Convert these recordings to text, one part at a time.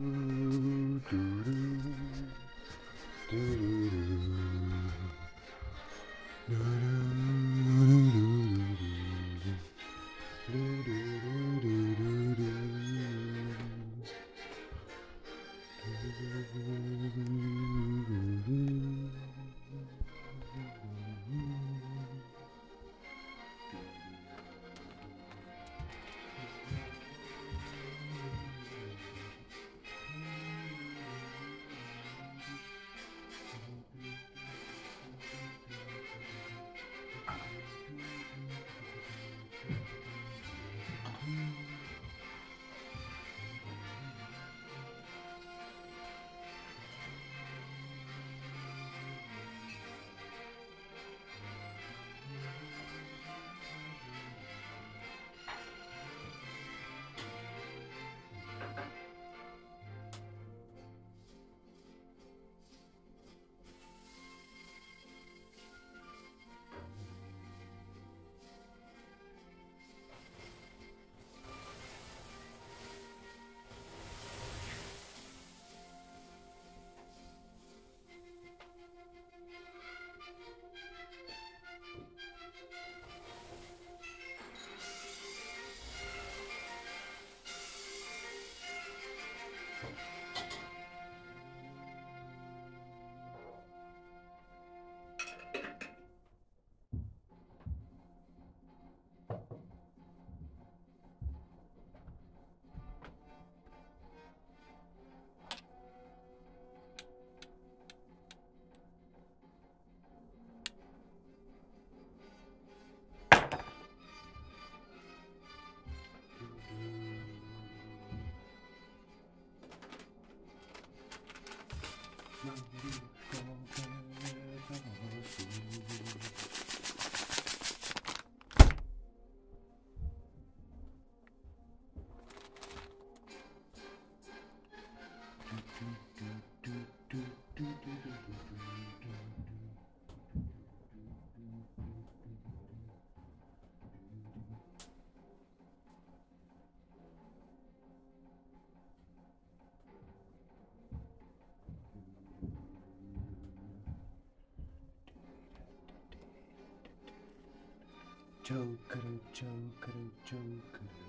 Mm. Thank you. Joker, Joker, Joker.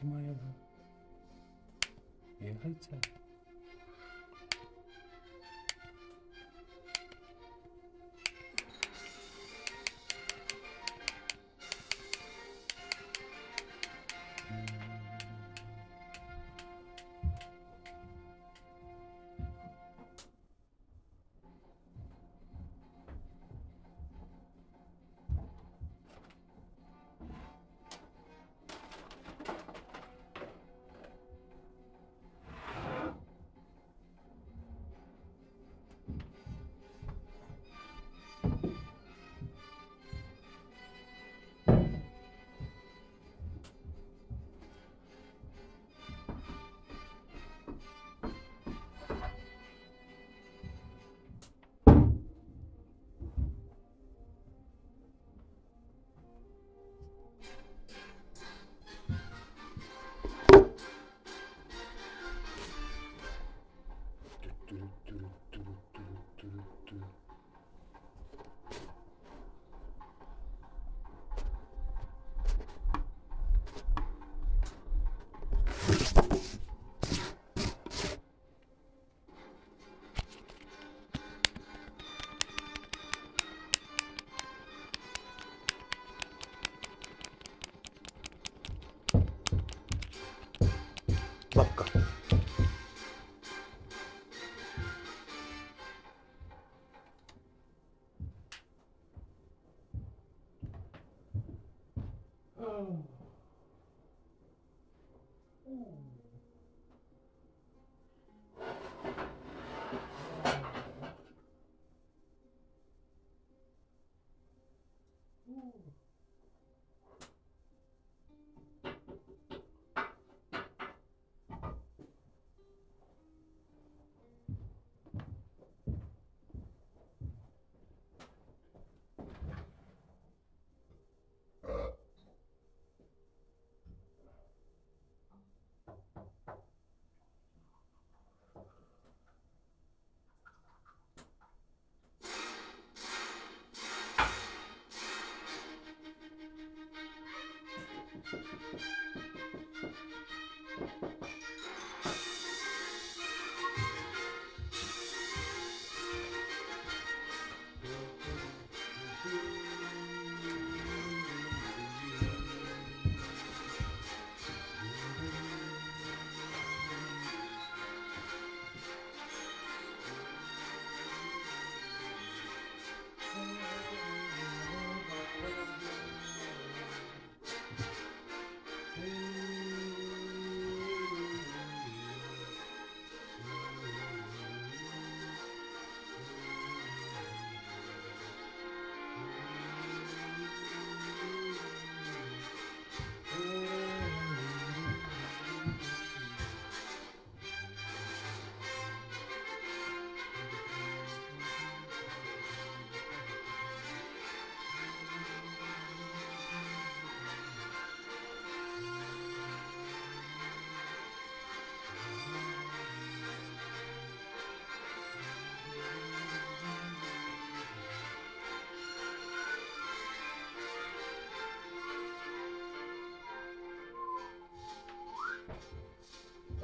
Till my ever.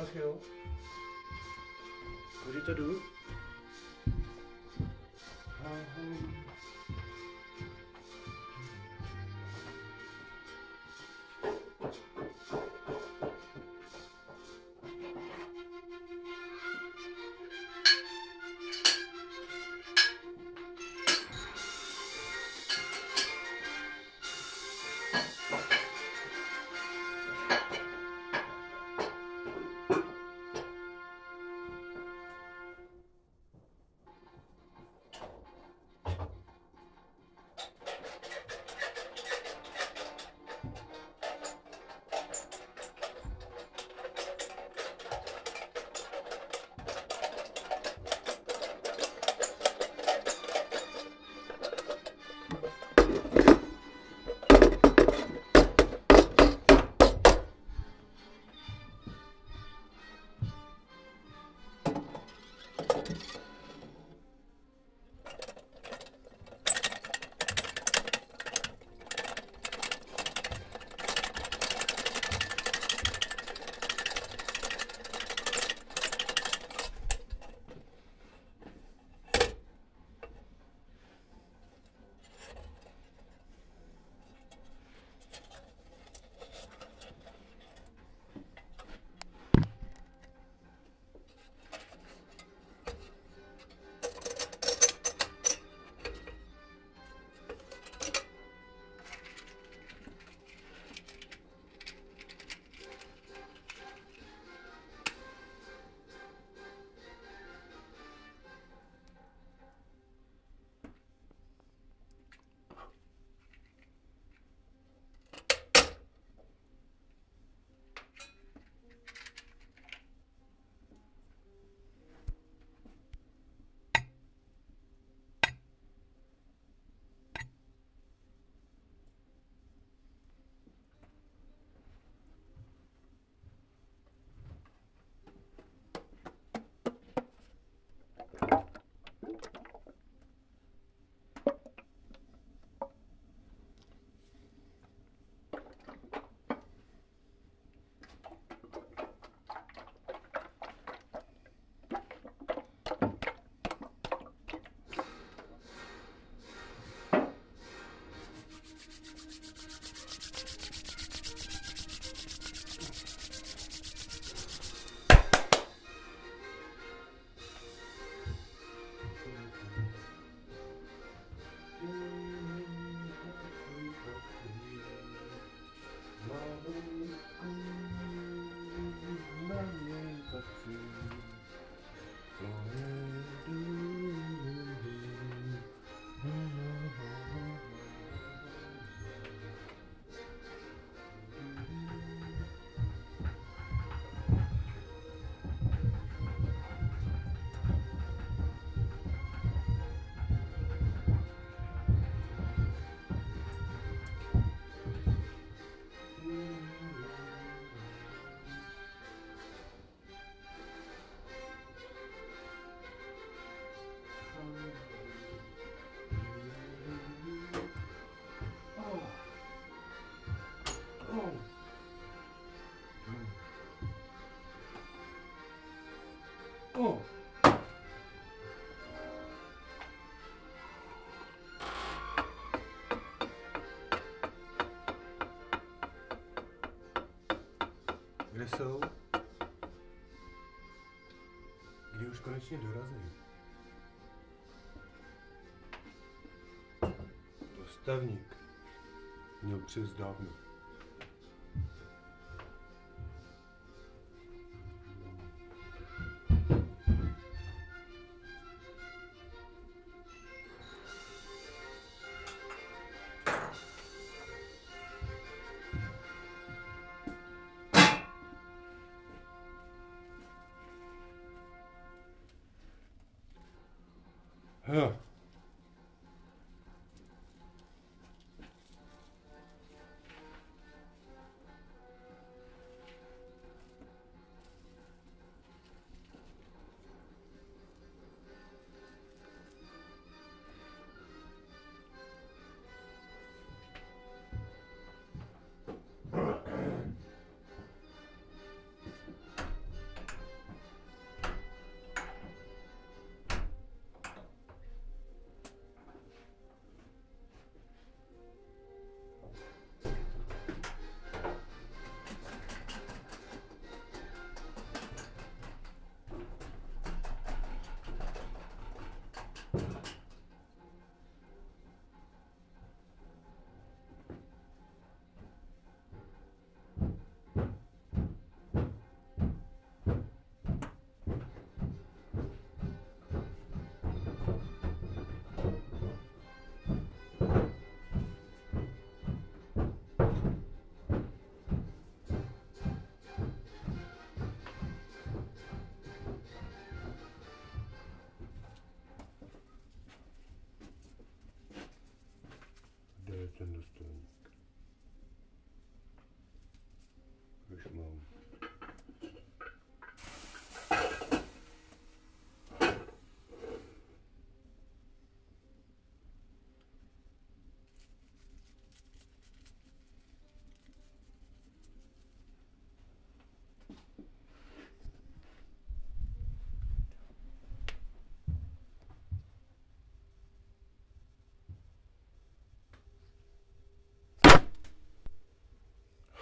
Oke, okay, Kurito dulu. Oh. Jsou? Kdy už konečně dorazí? Dostavník měl přes dávno. Ja.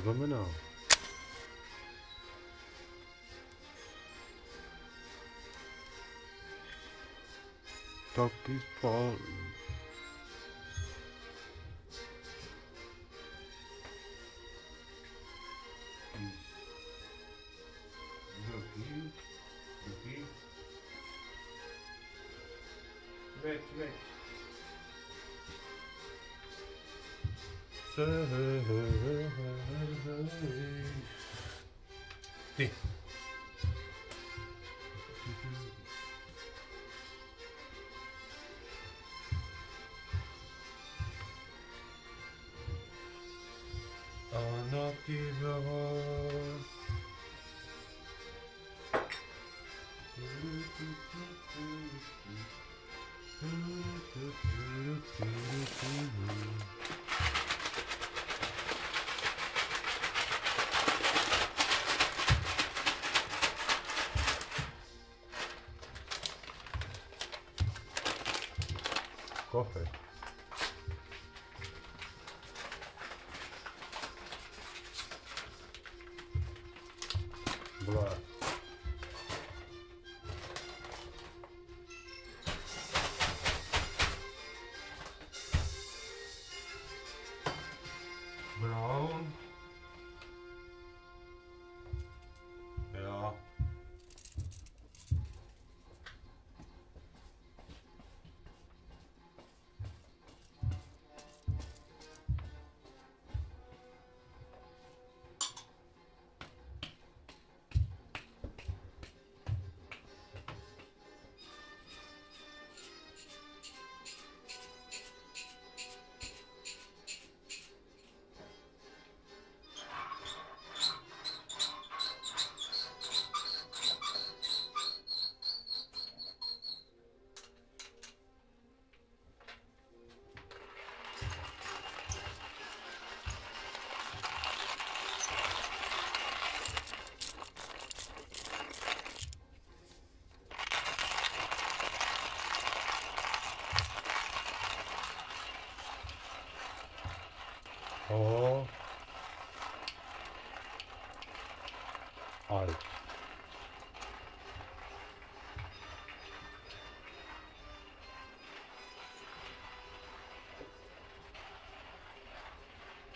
znamená. Taky spálí. Veď, veď. Ty. Ona 12.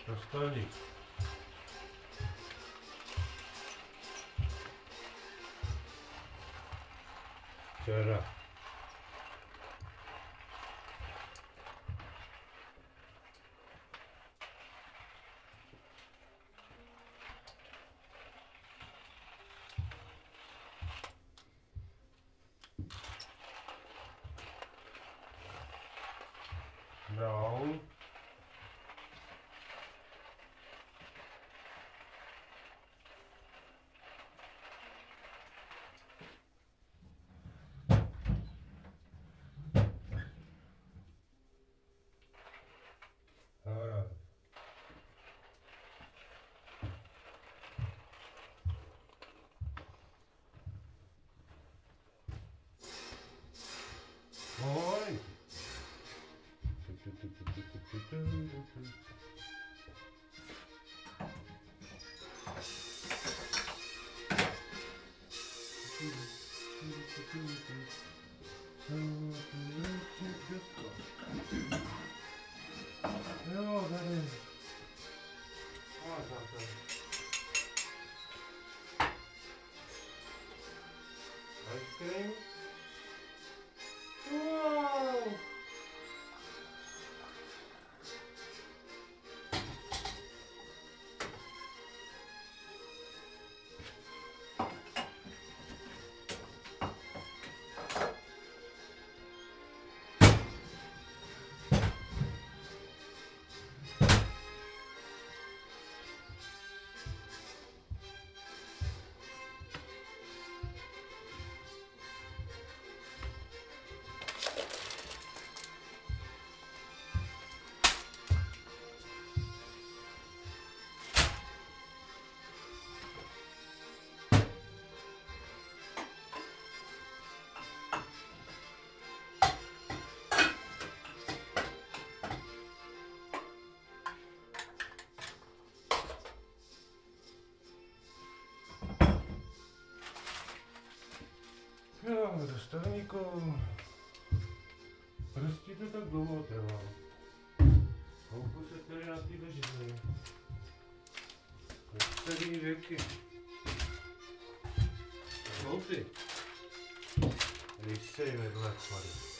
Остави. Вчера. Down. Jo, dostojníku. Prostě to tak dlouho trvalo. Houpu se tady na té židli. Celý věky. Houty. Když se jim vedle chvady.